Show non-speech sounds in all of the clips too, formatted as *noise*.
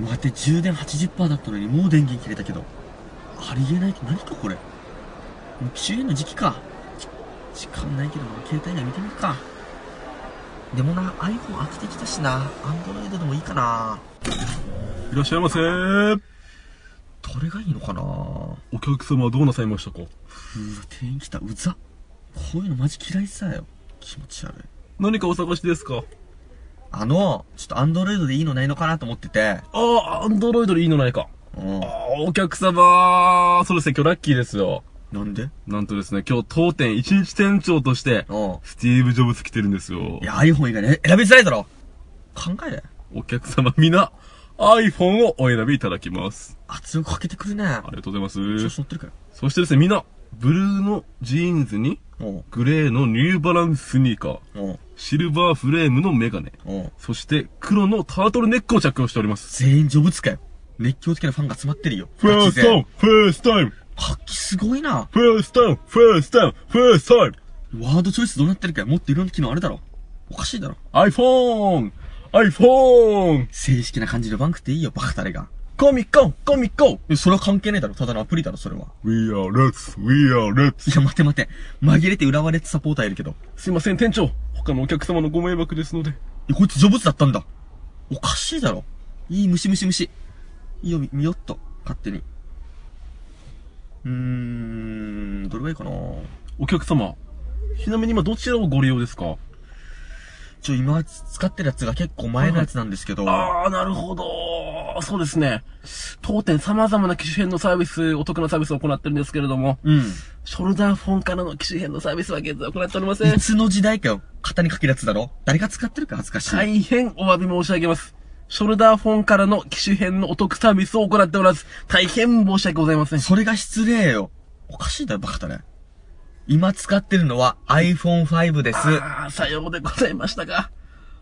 待って、充電80%だったのにもう電源切れたけど。ありえないって何かこれ。もう機種変の時期か。時間ないけどな、携帯で見てみるか。でもな、iPhone 飽きてきたしな。Android でもいいかな。いらっしゃいませどれがいいのかなお客様はどうなさいましたか？うわ、店員来た。うざ。こういうのマジ嫌いさよ。気持ち悪い。何かお探しですか？あの、ちょっとアンドロイドでいいのないのかなと思ってて。ああ、アンドロイドでいいのないか。うんあ。あ、お客様、そうですね、今日ラッキーですよ。なんで？なんとですね、今日当店一日店長として、うん。スティーブ・ジョブズ来てるんですよい。や、iPhone 以外ね、選びづらいだろ。考えれ。お客様皆、iPhone をお選びいただきます。圧力かけてくるね。ありがとうございます。調子乗ってるかよ。そしてですね、皆、ブルーのジーンズに、グレーのニューバランススニーカー、シルバーフレームのメガネ、そして黒のタートルネックを着用しております。全員ジョブズかよ。熱狂的なファンが集まってるよ。ファーストファーストタイム活気すごいな。ファーストタイムファーストタイムファーストタイムワードチョイスどうなってるかよ。もっといろんな機能あるだろ。おかしいだろ。iPhone! iPhone! 正式な感じでバンクっていいよ、バカタレが。コミコンコミコンえ、それは関係ねえだろ。ただのアプリだろ、それは。!We are let's, we are let's. いや、待て待て。紛れて浦和レッツサポーターいるけど。すいません、店長。他のお客様のご迷惑ですので。え、こいつジョブズだったんだ。おかしいだろ。いい、ムシムシムシ。いいよ、み見よっと。勝手に。うーん、どれがいいかなお客様。ちなみに今どちらをご利用ですか？ちょ、今使ってるやつが結構前のやつなんですけど。あー、なるほど。そうですね。当店様々な機種変のサービス、お得なサービスを行ってるんですけれども、うん。ショルダーフォンからの機種変のサービスは現在行っておりませんい。つの時代かよ。肩にかけるやつだろ誰が使ってるか恥ずかしい。大変お詫び申し上げます。ショルダーフォンからの機種変のお得サービスを行っておらず、大変申し訳ございません。それが失礼よ。おかしいだよ、バカだね。今使ってるのは iPhone5 です。ああ、さようでございましたが。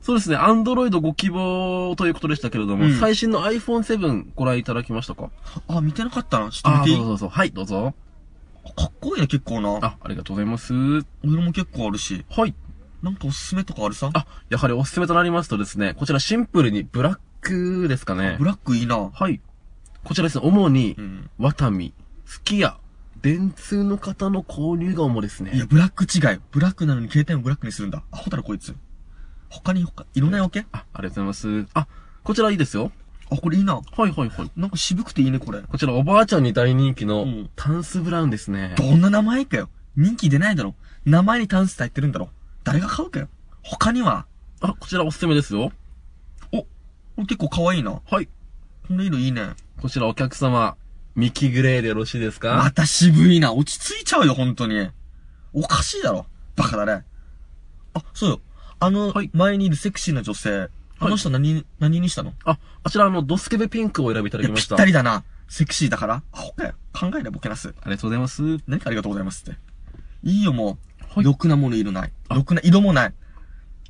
そうですね、アンドロイドご希望ということでしたけれども、うん最新の iPhone7 ご覧いただきましたか？あ、見てなかったな。ちょっと見ていいどうぞどうぞ。はい、どうぞ。かっこいいね、結構な。あ、ありがとうございます。色も結構あるし。はい。なんかおすすめとかあるさ？あ、やはりおすすめとなりますとですね、こちらシンプルにブラックですかねブ。ラックいいな。はい。こちらですね、主にう、ん。ワタミ、スキヤ、電通の方の購入が主ですね。いや、ブラック違い。ブラックなのに携帯もブラックにするんだ。アホだろ、こいつ。他に他、いろんなわけあ、ありがとうございます。あ、こちらいいですよ。あ、これいいな。はいはいはい。なんか渋くていいね、これ。こちらおばあちゃんに大人気のうんタンスブラウンですね。どんな名前かよ。人気出ないだろ。名前にタンスって入ってるんだろ。誰が買うかよ。他には、あ、こちらおすすめですよ。お、これ結構可愛いな。はい。この色いいね。こちらお客様、ミキグレーでよろしいですか？また渋いな。落ち着いちゃうよ、本当に。おかしいだろ。バカだね。あ、そうよ。あの、はい前にいるセクシーな女性。あの人何、何にしたの？あ、あちらあの、ドスケベピンクをお選びいただきました。たりだな。セクシーだから。アホかよ。考えれボケなす。ありがとうございます。何かありがとうございますって。いいよ、もう。はいろくなもの色ない。ろくな色もない。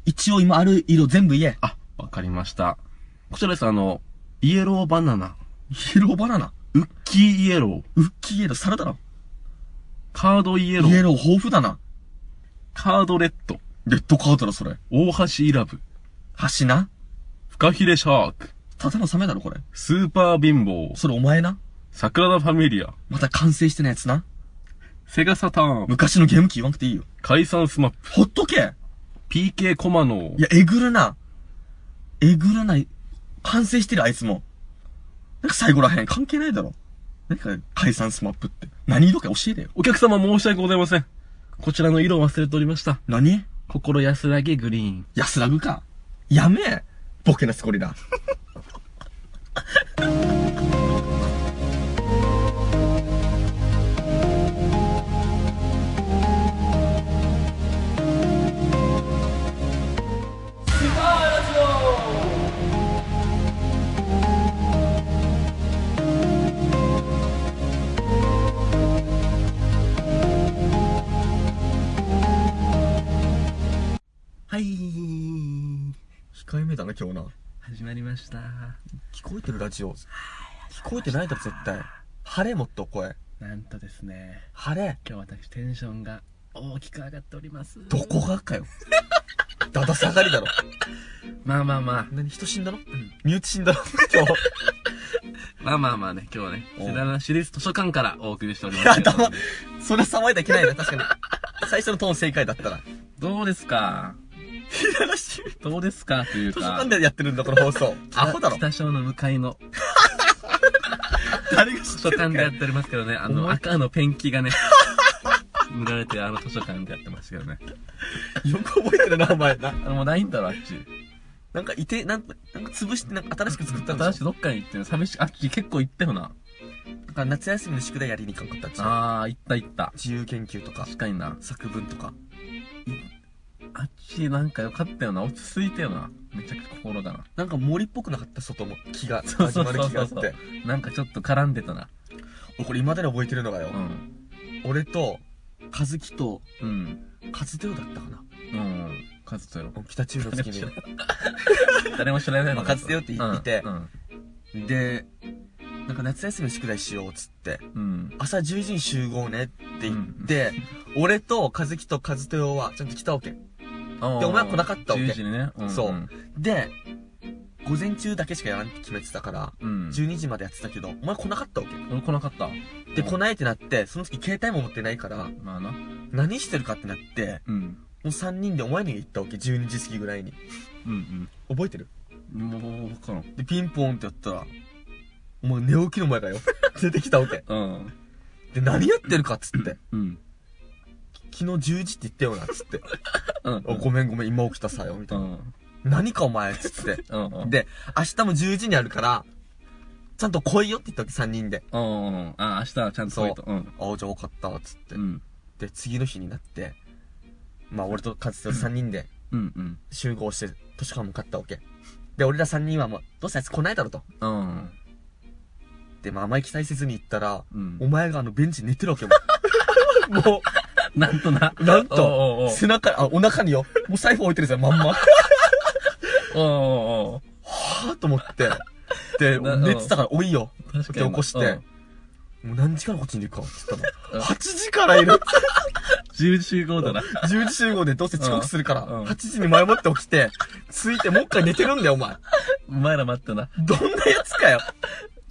一応今ある色全部言え。あ、わかりました。こちらです、あの、イエローバナナ、イエローバナナ？ウッキーイエロー、ウッキーイエロー、サラダな。カードイエロー、イエロー豊富だな。カードレッド、レッドカードだ、それ。大橋イラブ、橋な？フカヒレシャーク、ただのサメだろ、これ。スーパー貧乏、それお前な？サクラダファミリア、また完成してないやつな？セガサターン、昔のゲーム機言わなくていいよ。解散スマップ、ほっとけ PK コマノいや、えぐるな。えぐるない。完成してる、あいつも。なんか最後らへん関係ないだろ。何か解散スマップって。何色か教えてよ。お客様申し訳ございません。こちらの色を忘れておりました。何？心安らげグリーン。安らぐか。やめえ。ボケなスコリラ。*laughs* 控えめだな、今日な。始まりました。聞こえてるラジオ。聞こえてないだろ、絶対。晴れもっと声。なんとですね、晴れ。今日私テンションが大きく上がっております。どこがかよ。だだ下がりだろ。まあまあまあ。何人死んだの？身内死んだの？今日。まあまあまあね、今日はね、お知らない私立図書館からお送りしております。頭、それ騒いだいけないな、確かに。最初のトーン正解だったら。どうですか？どうですか？というか？図書館でやってるんだ、この放送。アホだろ。北小の向かいの誰が知図書館でやっておりますけどね、あの赤のペンキがね、塗られてるあの図書館でやってますけどね。よく覚えてるな、お前。なあのもうないんだろ、あっち。なんかいて、なんか、なんか潰して、なんか新しく作ったんで新しいどっかに行ってる寂しい。あっち結構行ったよな。なんか夏休みの宿題やりに行かんかったっちあー、行った行った。自由研究とか、確かにな。作文とか。あっちなんかよかったよな。落ち着いたよな。めちゃくちゃ心がな。なんか森っぽくなかった、外も。木が、そうそうそうそう始まる木があって。なんかちょっと絡んでたな。俺これ未だに覚えてるのがよう。ん。俺と、和樹と、うん。和豊だったかな。うん。カズトよ。北中の月に。*laughs* 誰も知らないのまあカズトよって言ってうん。で、なんか夏休みの宿題しようっつって、うん。朝10時に集合ねって言って、俺と和樹と和豊はちゃんと来たわけ。で、でお前は来なかったわけ10時にね。んそうんで、午前中だけしかやらんって決めてたから、うん。12時までやってたけど、お前来なかったわけ。俺来なかった。で、うん来ないってなって、その時携帯も持ってないから、まあな。何してるかってなって、うん。もう3人でお前に行ったわけ、12時過ぎぐらいに。うん覚えてる？うん。もう、わからん。で、ピンポーンってやったら、お前寝起きの前がよ、*laughs* 出てきたわけ。うん。で、何やってるかっつって、うん。昨日10時って言ったよな、っつって。うん。おごめんごめん、今起きたさよ、みたいな。うん。何かお前、つって。うん。うん。で、明日も10時にあるから、ちゃんと来いよって言ったわけ、3人で。うん。あ、明日はちゃんと来いと。うん。ああ、じゃあ分かった、つってう。ん。で、次の日になって、まあ俺と勝と3人でうん。うん。集合して図書館向かったわけ。で、俺ら3人はもう、どうせあいつ来ないだろと。うん。で、まああまり期待せずに行ったら、うんお。前があのベンチに寝てるわけよ。も *laughs* *laughs* なんとな。う、なんおうおうおうと、背中、あ、お腹によ、もう財布置いてるじゃん、まんま。は *laughs* おうおうおうぁと思って。で、*laughs* な寝てたから、おいよ。確かに。起こして、もう何時からこっちにいるかって言ったうんの。8時からいる。10時集合だな。10時集合でどうせ遅刻するから、うんうん8時に前もって起きて、着いてもう一回寝てるんだよ、お前。お前ら待ってな。どんなやつかよ。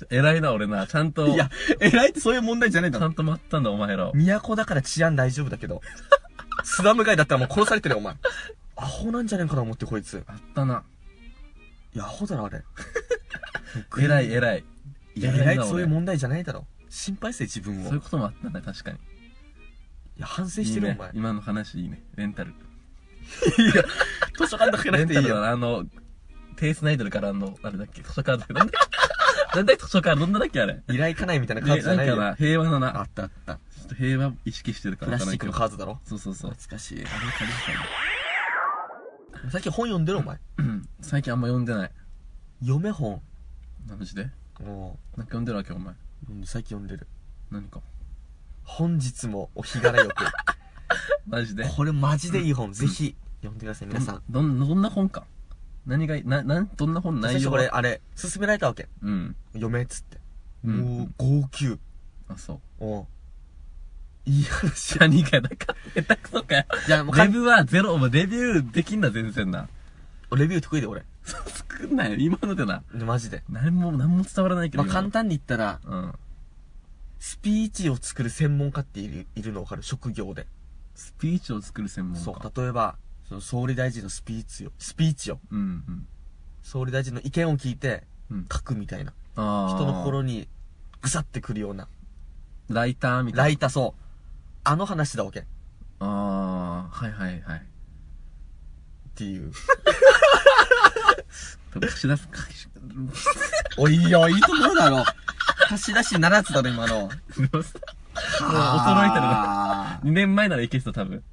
偉いな、俺な。ちゃんと、いや、偉いってそういう問題じゃないんだろ。ちゃんと待ったんだ、お前らを。都だから治安大丈夫だけど、*laughs* スラム街だったらもう殺されてるよ、お前。アホなんじゃねえかな思って、こいつ。あったな。いや、アホだろ、あれ。*laughs* 偉い、偉い。いや、偉いな偉いってそういう俺問題じゃないだろ。心配せ、自分を。そういういこともあったね、確かに。や、反省してるよ、いいねお前。今の話いいね。レンタル。図書館だけなくていいよ。レンタルはあの、テイスナイドルからの、あれだっけ、図書カードで。なんだなんだ図書カード、どんなだっけ、あれ？依頼家内みたいなカードじゃないよ。ねなんかな、平和なな。あったあった。ちょっと平和意識してるからプラスチックのカードだろ？そうそうそう。懐かしい。あれ借り最近本読んでる、お前？たのうん。最近あんま読んでない。読め本。マジでもなんか読んでるわけ、お前。う、最近読んでる？何か。本日もお日柄よく。*laughs* マジで？これマジでいい本。ぜひ、読んでください、皆さん。どん、どんな本か。何がな、なん、どんな本内容最初これ、あれ、勧められたわけ。うん。読めっつって。うんもう、号泣。あ、そう。おういい話。何がだか、下手くそかよ。いや、もうかん、レビューはゼロ、お前レビューできんな、全然な。レビュー得意で、俺。作んないよ、今のでな。でマジで。何も、何も伝わらないけど。まあ、今簡単に言ったら、うん。スピーチを作る専門家っている、いるの分かる職業で。スピーチを作る専門家。そう。例えば、その総理大臣のスピーチを、スピーチを、うん、うん。総理大臣の意見を聞いて、うん。書くみたいな。人の心に、ぐさってくるような。ライターみたいな。ライター、そう。あの話だわけ。っああ、はいはいはい。ていう。貸し出す、貸し、おいよ、いいところだろ。貸し出しならずだろ、今の。*laughs* もうもう衰えてるな。2年前ならいけそう、多分。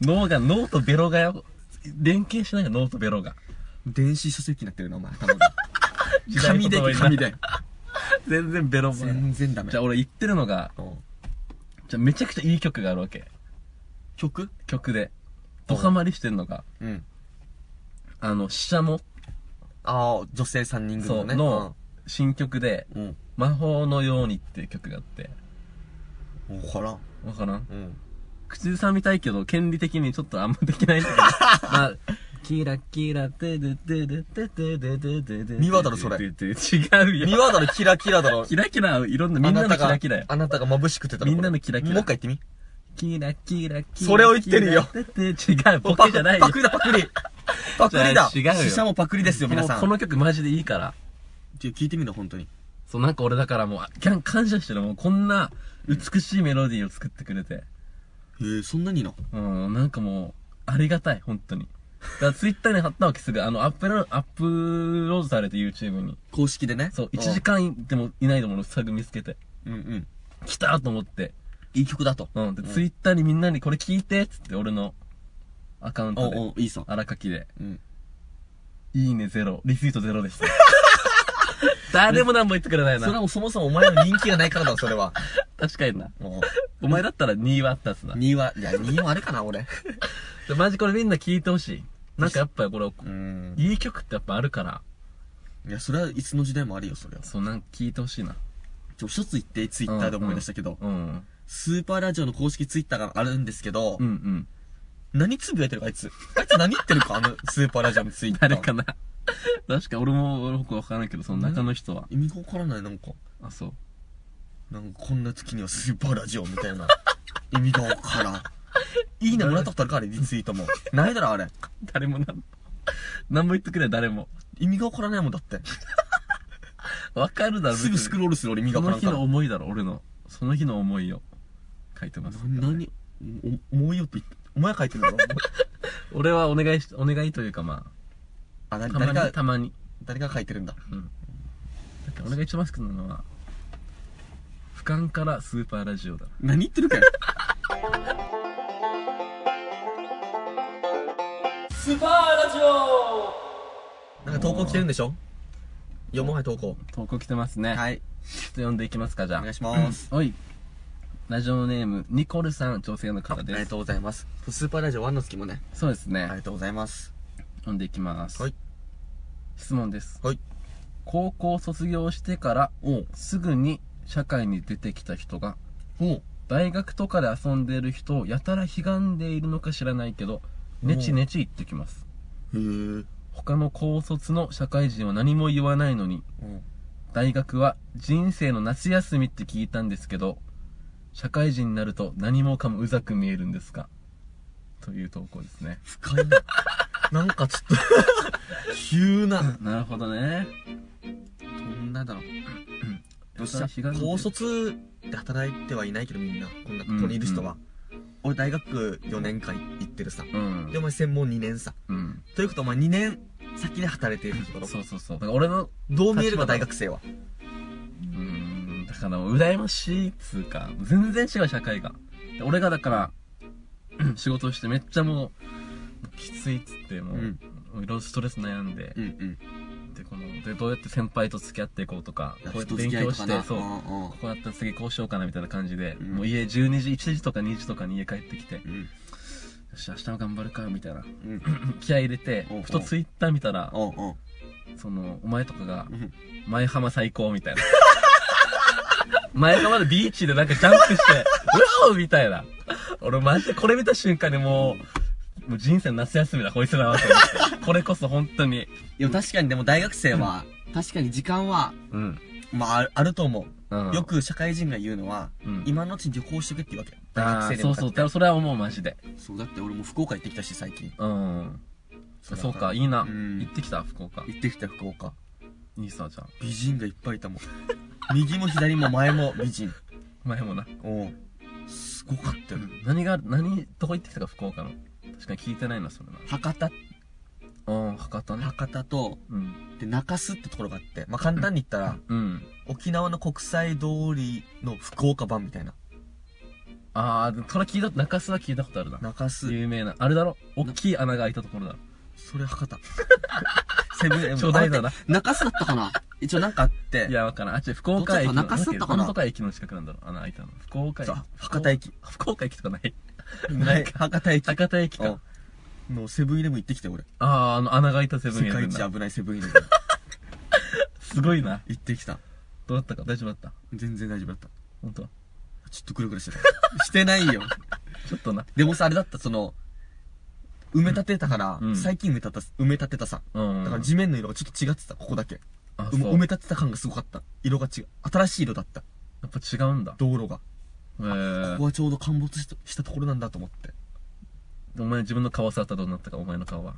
脳が、脳とベロがよ、連携しないが脳とベロが。電子書籍になってるな、お前、*laughs* 頭が。紙で、紙で。全然ベロも。全然ダメ。じゃあ俺言ってるのが、うんじゃあめちゃくちゃいい曲があるわけ。曲？曲で。ドハマりしてんのが、うん。あの、シシャモ、ああ、女性3人組のね。新曲で、うん。うん。魔法のようにっていう曲があって、わからん。わからん？うん。口ずさみたいけど、権利的にちょっとあんまできないんだけど、*laughs* まあ、キラキラ、てでてでててでてでで。ミワだろそれ違うよ。ミワだろ、キラキラだろ。キラキラ、いろんな、みんなのキラキラよ。あなたが眩しくてたろみんなのキラキラもう一回言ってみ。キラキラキラ。それを言ってるよ違う、ボケじゃないよパ。クリだ、パクリ。パクリだ。違うよ死者もパクリですよ、皆さん。この曲マジでいいから。ちょ聞いてみる本当に。そう、なんか俺だからもう、感謝してる。もうこんな美しいメロディーを作ってくれて。へえ、そんなにいいのうん、なんかもう、ありがたい、本当に。だからツイッターに貼ったわけすぐ、あの、アップロアップロードされて YouTube に。公式でね？そう、1時間でもいないのものサグ見つけて。うんうん。来たと思って。いい曲だと。うん。で、ツイッターにみんなにこれ聞いてっつって、俺のアカウントで、おうおういいさ。荒書きで、うん。いいねゼロ、リツイートゼロでした。誰も何も言ってくれないな。それはもうそもそもお前の人気がないからだ、それは。確かにな。もお前だったら2はあったっすなう。。2は、いや、2はあれかな、俺。でマジこれみんな聞いてほしい。なんかやっぱこれ、うん。いい曲ってやっぱあるから、いや、それはいつの時代もあるよ、それは。そうなんか聞いてほしいな。ちょ、一つ言って、ツイッターで思い出したけど、うん。スーパーラジオの公式ツイッターがあるんですけど、うんうん。何つぶやいてるか、あいつ。あいつ何言ってるか、あの、スーパーラジオのツイッター。*laughs* 誰かな。*laughs* 確か俺もよくわからないけど、その中の人は。意味がわからない、なんか。あ、そう。なんか、こんな月にはスーパーラジオみたいな。*laughs* 意味がわからん。いいねもらったことあるか、あれ、リツイートも。ないだろ、あれ。*laughs* 誰もなん、何も言ってくれ、誰も。意味がわからないもんだって。わかるだろ、すぐスクロールする俺意味がそからんから。の思いだろ、俺の。その日の思いを書いてます。な何？お、思いよって言って、お前書いてるんだろ俺はお願いし、お願いというかまあ、あ、誰たまに、誰が、たまに。誰が書いてるんだ。うん。だって俺が一番好きなのは、俯瞰からスーパーラジオだ。何言ってるかよ。*laughs* スーパーラジオなんか投稿来てるんでしょ？読もうはい投稿。投稿来てますね。はい。ちょっと読んでいきますか、じゃあ。お願いします。おい。ラジオネーム、ニコルさん、女性の方です。ありがとうございます。スーパーラジオワンの月もね。そうですね。ありがとうございます。読んでいきます。はい。質問です。はい。高校卒業してから。すぐに社会に出てきた人が。大学とかで遊んでいる人をやたら悲んでいるのか知らないけど、ネチネチ言ってきます。へえ。他の高卒の社会人は何も言わないのに、うん。大学は人生の夏休みって聞いたんですけど、社会人になると何もかもうざく見えるんですか？という投稿ですね。深いな。なんかちょっと、急な。なるほどね。どんなだろう。どうした？高卒で働いてはいないけどみんな、こんなここにいる人は。俺大学4年間行ってるさ。うんで、。お前専門2年さ。うん。ということはお前2年先で働いているってこと？そうそうそう。だから俺の、どう見えるか大学生は？うーん、だから羨ましいっつうか、全然違う社会が。で俺がだから、うん仕事をしてめっちゃもう、きついっつって、もういろいろストレス悩んで、うんうん。で、この、で、どうやって先輩と付き合っていこうとか、こうやって勉強して、そう、うんここやったら次こうしようかなみたいな感じで、うんもう家12時、1時とか2時とかに家帰ってきて、ようん。し、明日も頑張るか、みたいな。うん。*laughs* 気合い入れておうおう、ふとツイッター見たら。その、お前とかがう、ん前浜最高みたいな。*laughs* 前浜でビーチでなんかジャンプして、うわーみたいな。俺マジでこれ見た瞬間にもう、もう人生の夏休みだ、こいつらはと思って。これこそ本当に。いや、確かにでも大学生は、確かに時間は、うん。まあ、あると思うん。う。よく社会人が言うのは、うん今のうちに旅行してくって言うわけ。大学あ生でもーそうそう。それは思う、マジで。そう、だって俺も福岡行ってきたし、最近。うん。そそうか、いいな。うん行ってきた、福岡。行ってきた福岡。いいさ、じゃあ。美人がいっぱいいたもん。*laughs* 右も左も前も美人。前もな。おうすごかったよ。何が、何、どこ行ってきたか、福岡の。確かに聞いてないな、それな。博多、うん、博多ね。博多と、うん。で、中洲ってところがあって、まあ、簡単に言ったら、うん。沖縄の国際通りの福岡版みたいな。あー、でもそれ聞いた、中洲は聞いたことあるな。中洲、有名な。あれだろ？大きい穴が開いたところだろ。それ博多。*laughs* セブンちょうだいだな。中洲だったかな？一応なんかあって、いや、わからん。あっち、福岡駅の。どっちだ中洲だったかな？なんだっけどこのとか駅の近くなんだろう。穴開いたの。福岡駅そう。博多駅。福岡駅とかない？ない、博多駅。博多駅か。うんのセブンイレブン行ってきて俺。あー、あの、穴が開いたセブンイ世レブンだ。界一危ないセブンイレブン。*laughs* すごいな。行ってきた。どうだったか？大丈夫だった？全然大丈夫だった。本当？ちょっとくるくるしてた。してないよ。*laughs* ちょっとな。でもさ、あれだった、その、埋め立てたから、うん最近埋め立てた、埋め立てたさ。うん。だから地面の色がちょっと違ってた、ここだけ。あ、うそう。埋め立てた感がすごかった。色が違う。新しい色だった。やっぱ違うんだ。道路が。えこーこ。はちょうど陥没したところなんだと思って。お前自分の顔触ったらどうなったか、お前の顔は。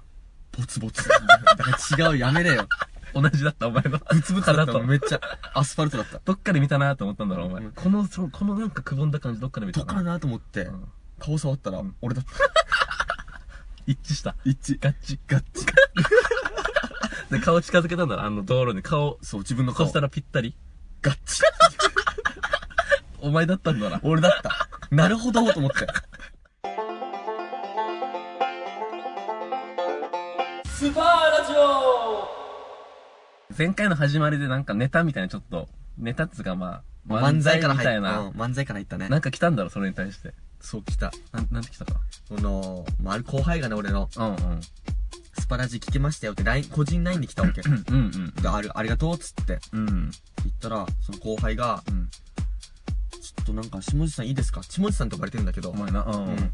ボツボツ。だから違う、やめれよ。*laughs* 同じだった、お前の。ブツブツだっためっちゃ、アスファルトだった。どっかで見たなと思ったんだろう、お前。うんこの、そこのなんかくぼんだ感じどっかで見たな。どっからなと思ってう、ん顔触ったらうん、俺だった。*laughs* 一致した。一致。ガッチ。ガッチ。*laughs* で、顔近づけたんだろ、あの道路に顔。そう、自分の顔。そしたらぴったり。ガッチ。お前だったんだな。俺だった。なるほど、と思って。スパーラジオ前回の始まりでなんかネタみたいなちょっと、ネタっつうかまあ、漫才から入った。みたいなうん。漫才から入ったねな。んか来たんだろ、それに対して。そう来た。なん、なんて来たか。その、まあ、ある後輩がね、俺の、うんうん。スパラジ聞けましたよって、LINE、個人 LINE で来たわけ。うんうんである、ありがとうっつってうん。うん。言ったら、その後輩が、うん。となんか、下地さんいいですか？下地さんと呼ばれてるんだけど、お前な。うん。うん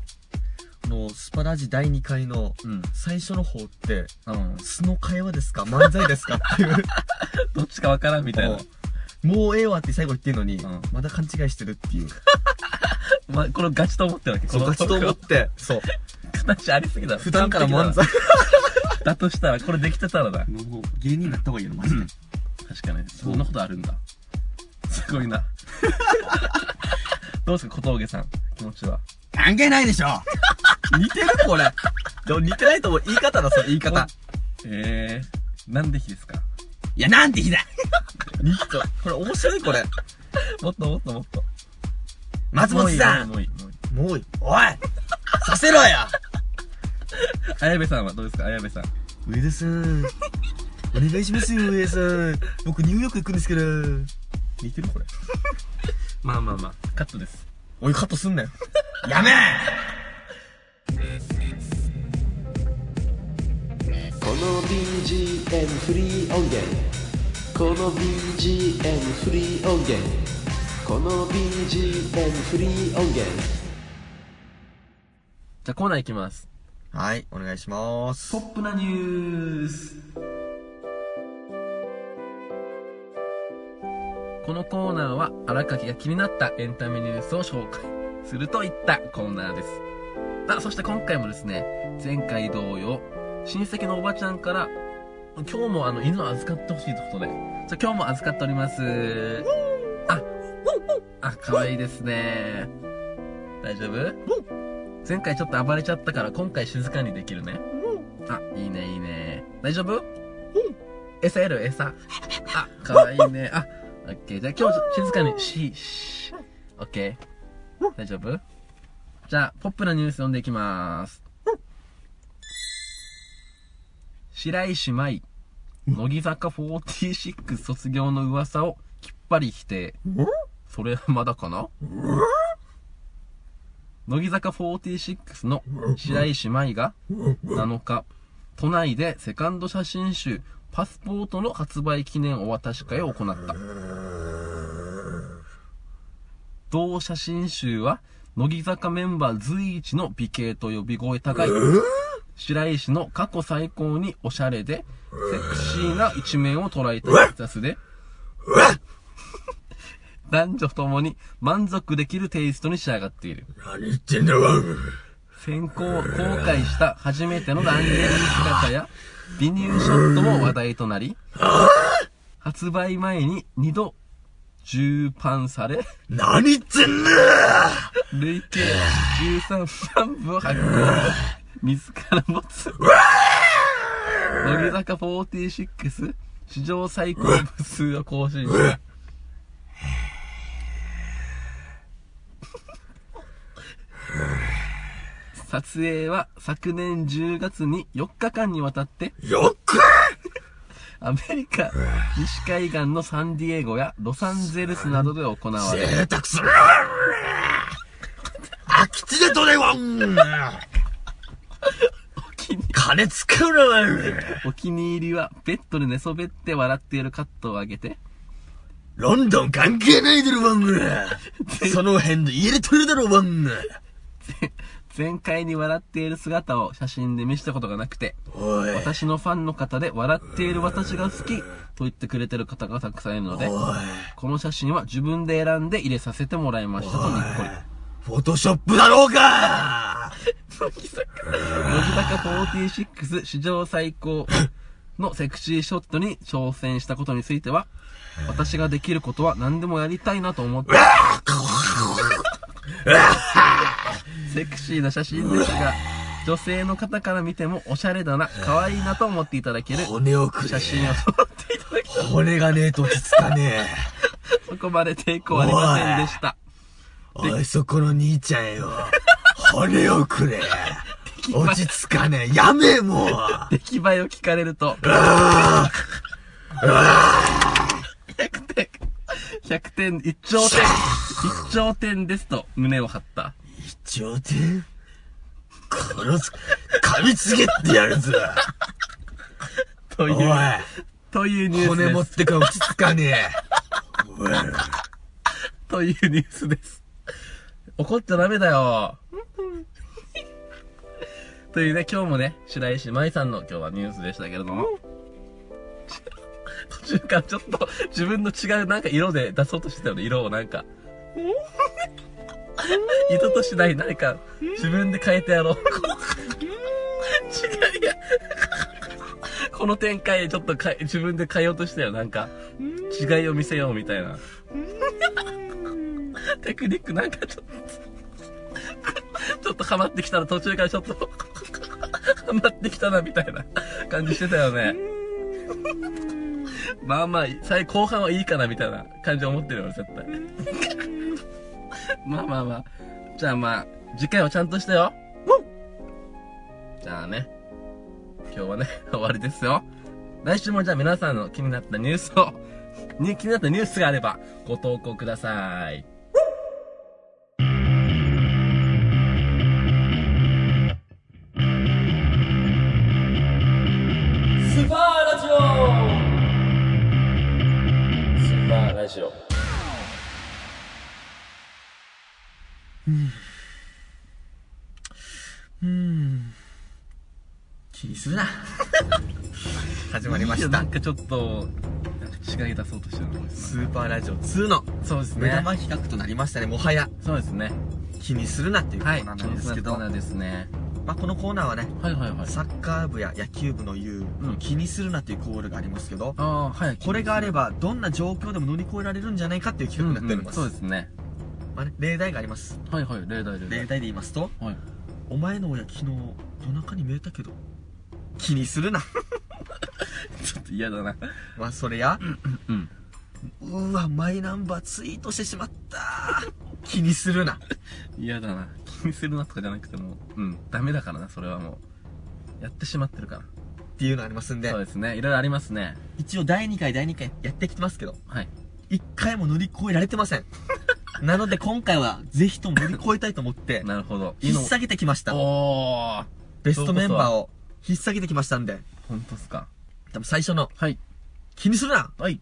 あの、スパラジ第2回の、うん。最初の方って、うん。素の会話ですか？漫才ですか？っていう。どっちかわからんみたいな。*laughs* もうええわって最後言ってんのに、うんまだ勘違いしてるっていう。*laughs* まあ、これガチと思ってるわけ。ガチと思って、そう。形ありすぎだろ。普段から漫才。*laughs* だとしたら、これできてたらだ。もう芸人になった方がいいの、マジで。確かに。そんなことあるんだ。すごいな。どうですか、小峠さん。気持ちは？関係ないでしょ *laughs* 似てるこれ。でも似てないと思う。言い方だ、それ、言い方。えー、なんで火ですか？いや、なんて日だ似てた。これ面白いこれ。もっともっともっと。松本さんもういい、もういい。もういい。おいさせろや綾部さんはどうですか？綾部さん。上田さん。お願いしますよ、上田さん。僕ニューヨーク行くんですから。似てるこれ。まあまあまあ、カットです。おい、カットすんなよ。*laughs* やめこの BGM フリー音源この BGM フリー音源この BGM フリー音源じゃあコーナーいきます。はい、お願いしますポ。ップなニュース。このコーナーは荒垣が気になったエンタメニュースを紹介するといったコーナーです。あ、そして今回もですね、前回同様、親戚のおばちゃんから、今日もあの犬を預かってほしいということで、じゃ今日も預かっております。あ、あ、可愛いですね。大丈夫？前回ちょっと暴れちゃったから今回静かにできるね。あ、いいね、いいね。大丈夫？餌やる餌。あ、かわいいね。あ、オッケー。じゃあ今日静かに、し、し、オッケー。大丈夫？じゃあ、ポップなニュース読んでいきまーす。白石舞、乃木坂46卒業の噂をきっぱり否定。それまだかな？乃木坂46の白石舞が7日、都内でセカンド写真集パスポートの発売記念お渡し会を行った。同写真集は、乃木坂メンバー随一の美形と呼び声高い、白石の過去最高におしゃれで、セクシーな一面を捉えた一冊で、男女ともに満足できるテイストに仕上がっている。何言ってんだわ。先行、公開した初めてのランゲリー姿や、美乳ショットも話題となり、発売前に2度、重版され、何言ってんだ累計13万部を発行。自ら持つ。乃木坂46史上最高部数を更新した。*laughs* 撮影は昨年10月に4日間にわたって。よっくアメリカ西海岸のサンディエゴやロサンゼルスなどで行われ、贅沢する空き地でどれわんお気に金使うな！わお気に入りはベッドで寝そべって笑っているカットを上げて、ロンドン関係ないだろわんその辺で家で撮れるだろわん全開に笑っている姿を写真で見せたことがなくて。私のファンの方で笑っている私が好きと言ってくれてる方がたくさんいるので。この写真は自分で選んで入れさせてもらいましたとにっこり。フォトショップだろうか乃木坂46史上最高のセクシーショットに挑戦したことについては、*laughs* 私ができることは何でもやりたいなと思って、*laughs* セクシーな写真ですが、女性の方から見てもおしゃれだな、可愛いなと思っていただける骨をくれ。写真を撮っていただきたい。骨がねえと落ち着かねそこまで抵抗ありませんでした。え。おい、そこの兄ちゃんよ。骨をくれ。落ち着かねえ。やめえ、もう。出来栄えを聞かれると、あ100点、100点、一頂点、一頂点ですと胸を張った。ー一丁点？殺す、噛みつけってやるぞ。という、というニュース骨持っ。てから落ち着かねえ。というニュースです。怒っちゃダメだよ。*laughs* というね、今日もね、白石麻衣さんの今日はニュースでしたけれども。途中からちょっと自分の違うなんか色で出そうとしてたよね、色をなんか。意図としない何か自分で変えてやろう。違いや。この展開ちょっと変え自分で変えようとしたよ、なんか。違いを見せようみたいな。テクニックなんかちょっと、ちょっとハマってきたら途中からちょっと、ハマってきたなみたいな感じしてたよね。まあまあ、最後半はいいかなみたいな感じ思ってるよ、絶対。*laughs* まあまあまあ。じゃあまあ、次回はちゃんとしたよ。じゃあね、今日はね、*laughs* 終わりですよ。来週もじゃあ皆さんの気になったニュースを、に気になったニュースがあれば、ご投稿ください。ーパーラジオうーん。気にするな。*laughs* 始まりましたなん。かちょっと、違い出そうとしてるのスーパーラジオ2のそうですね。目玉企画となりましたね。もはやそうですね。気にするなっていうコはい。ーナーなんですけど、コーナーですね。まあこのコーナーはね、はいはいはい。サッカー部や野球部の言う、うん気にするなっていうコールがありますけど、ああ、はい。これがあればどんな状況でも乗り越えられるんじゃないかっていう企画になっております。うんうんそうですね。まあね、例題があります。はいはい、例題例例題。題で言いますと、はい。お前の親昨日夜中に見えたけど、気にするな。*laughs* ちょっと嫌だな。まあそれや、うん。うわ、マイナンバーツイートしてしまった。気にするな。嫌だな。気にするなとかじゃなくてもう、うん。ダメだからな、それはもう。やってしまってるから。っていうのありますんでそう、ですね。いろいろありますね。一応第2回第2回やってきてますけど、はい。一回も乗り越えられてません。*laughs* なので今回はぜひとも乗り越えたいと思って、なるほど。引っ提げてきました。おー。ベストメンバーを引っ提げてきましたんで、ほんとっすか。でも最初のはい。気にするなはい。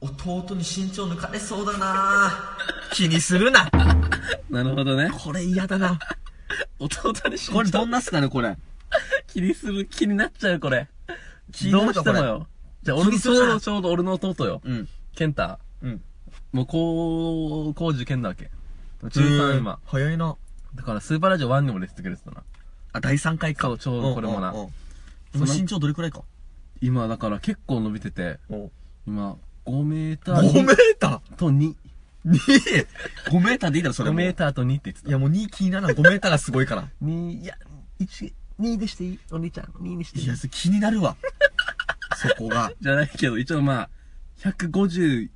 弟に身長抜かれそうだな *laughs* 気にするな *laughs* なるほどね。これ嫌だな。*laughs* 弟にしこれどんなっすかね、これ。気にする気になっちゃう、これ。気になどうしてもよ。じゃあ、俺のちょうど、ちょうど俺の弟よ。うん。ケンタ。うん。もう、高、高受験だわけ？中3今。早いな。だから、スーパーラジオ1にも出てくれてたな。あ、第3回か。そうちょうどこれもな今身長どれくらいか？今、だから結構伸びてて、お今、5メーター5メータと2。ー !2! 5メーターでいいだろ、それ5も。メーターと2って言ってた。いや、もう2気にならん。5メーターがすごいから。2、いや、1、2でしていい？お兄ちゃん、2にしていい？いや、それ気になるわ。*laughs* そこが。じゃないけど、一応まあ、155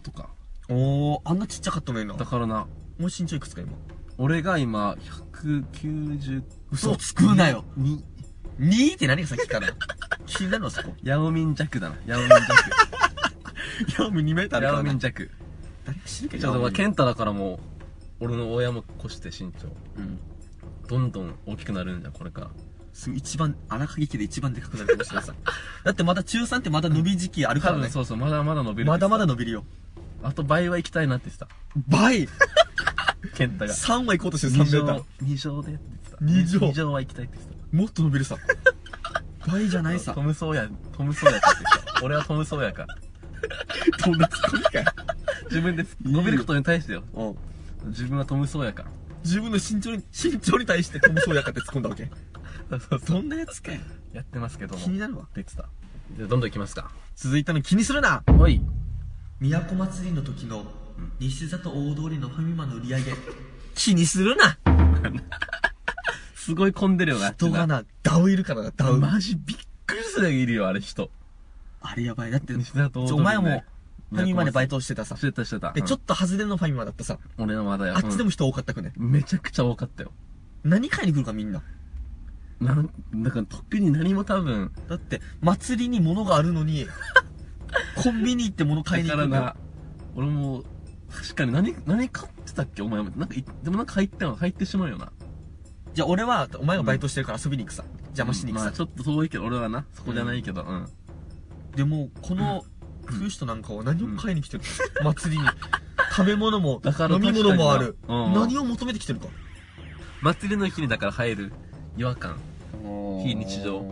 とか。おー、あんなちっちゃかったのにな。だからな、もう身長いくつか今？俺が今、190、嘘つくなよ。2、2って何がさっきから。*laughs* 気になるわ、そこ。ヤオミン弱だな。ヤオミン弱。いや、もう2メーターあるヤオからなミン弱。誰か知るけちょっとまあ、ど。ケンタだからもう、俺の親も越して身長。うん。どんどん大きくなるんじゃん、これから。すぐ一番、荒垣家で一番でかくなるかもしれないさ。*laughs* だってまだ中3ってまだ伸び時期あるからね。そうそう、まだまだ伸びる。まだまだ伸びるよ。あと倍は行きたいなって言ってた。倍？*laughs* 健太が。3は行こうとしてる二3メーター乗、二乗でって言ってた。二乗二乗は行きたいって言ってもっと伸びるさ倍じゃないた。さトムソーヤ、トムソーヤって言ってた。俺はトムソーヤか。どんなツッコミかよ自分で伸びることに対してよ。うん自分はトムソーヤか。自分の身長に身長に対してトムソーヤかって突っ込んだわけそうそうそんなやつかよやってますけども。気になるわって言ってた。じゃあどんどん行きますか。続いたの気にするなおい。都祭りの時の西里大通りのファミマの売り上げ *laughs* 気にするなすごい混んでるよな。人がなダウいるからなダウマジびっくりするぐらいいるよ、あれ人。あれやばい。だってお前もファミマでバイトしてたさ。してたしてた。でちょっと外れのファミマだったさ。うん俺のまだよ。あっちでも、も人多かったくね？めちゃくちゃ多かったよ。何買いに来るかみんな？なん、だから特に何も多分、だって祭りに物があるのに *laughs* コンビニ行って物買いに行くんだからな、俺も、確かに何、何買ってたっけ？お前、なんかい、でもなんか入ってんの？入ってしまうよな。じゃあ俺はお前がバイトしてるから遊びに行くさ。邪魔しに行くさ。まあちょっと遠いけど、俺はな、そこじゃないけど、うん。でもこの来る人なんかは何を買いに来てるか祭りに。食べ物もだから飲み物もある。確かになうん。何を求めてきてるか？祭りの日にだから入る違和感。非日常。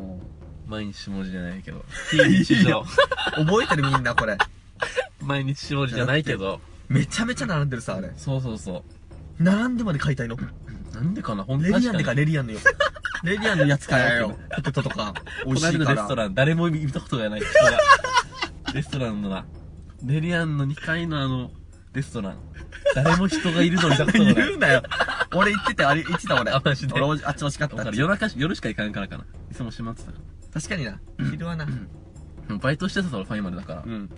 毎日下地じゃないけど。*laughs* 非日常。覚えてるみんなこれ。毎日下地じゃないけど。めちゃめちゃ並んでるさあれ。そうそうそ並んでまで買いたいの？う。なんでかな？ほんレリアンでかレリアンのよレリアンのやつ買えよ。ポテトとか。*laughs* 美味しいから。レストラン、誰も見たことがない人が。レストランのな、レリアンの2階のあの、レストラン。誰も人がいるの見たことがない。言うなよ。俺行っててあれ行ってた俺。あマジで？俺あっち欲しかった。だから夜中し、夜しか行かんからかな。いつも閉まってたか確かにな。昼はな。ら。バイトしてたからファイマルだから。うん。だ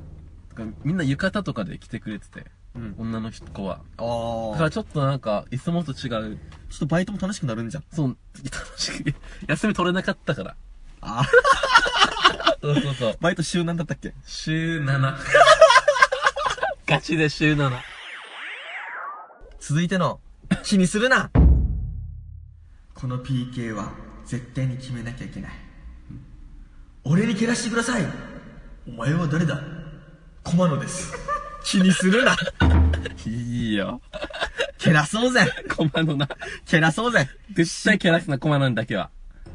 からみんな浴衣とかで来てくれてて、うん女の人子は。ああだからちょっとなんか、いつもと違う。ちょっとバイトも楽しくなるんじゃんそう、楽しく、*laughs* 休み取れなかったから。あ *laughs* そうそうそう。バイト週何だったっけ？週7。*laughs* ガチで週7。続いての気にするなこの PK は絶対に決めなきゃいけない俺に蹴らしてくださいお前は誰だ？駒野です気にするな。いいよ。蹴らそうぜ。コマのな。蹴らそうぜ。絶対キャラスなコマなんだけは。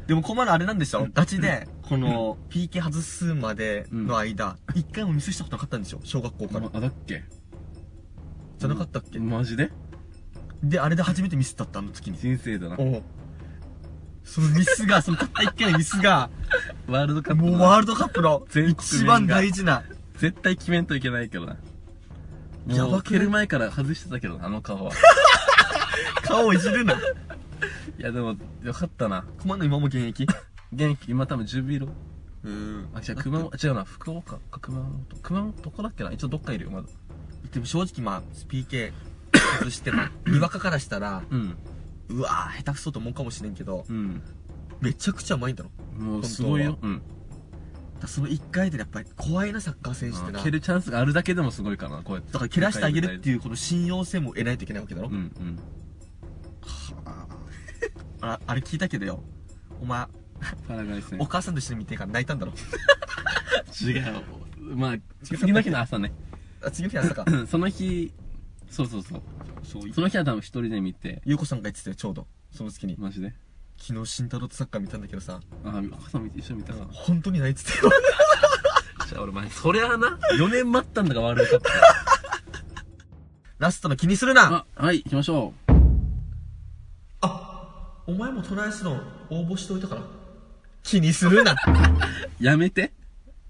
でも駒野あれなんでしょ？ガチでこの PK 外すまでの間一回もミスしたことなかったんでしょ？小学校から。あ、だっけ？じゃなかったっけ？マジで？であれで初めてミスったったあの月に。人生だな。おう。そのミスがそのたった一回のミスがワールドカップもうのワールドカップの一番大事な。絶対決めんといけないけどな。*laughs* やばくない？蹴る前から外してたけどな、あの顔は。顔をいじるな。いや、でも、よかったな。熊野今も現役？元気、今多分ジュビロ。うん。あ、違う、熊本、違うな、福岡か、熊本。熊本、どこだっけな？一応どっかいるよ、まだ。でも正直まあ、PK 外しても、*coughs* にわかからしたら、うん。うわぁ、下手くそと思うかもしれんけど、うん。めちゃくちゃうまいんだろ。もう、すごいよ。うん。その一回でやっぱり怖いな、サッカー選手ってな。蹴るチャンスがあるだけでもすごいかな、こうやって。だから蹴らしてあげるってう。いうこの信用性も得ないといけないわけだろ？うん、うん。ああれ聞いたけどよ。お前、パラガイ戦お。母さんと一緒に見てから泣いたんだろ？違う。まあ、次の日の朝ね。あ次の日朝か。その日、そうそうそう。そう、その日は多分一人で見て、ゆうこさんが言ってたよ、ちょうど。その月に。マジで。昨日、慎太郎とサッカー見たんだけどさ、あ、母さん見て一緒に見たさ。本当に泣いてたよ。*laughs* じゃあ俺前、そりゃあな、4年待ったんだがワールドカップ。ラストの気にするなあ、はい、行きましょあ、お前もトライアスロン応募しておいたから。気にするなう。*laughs* やめて。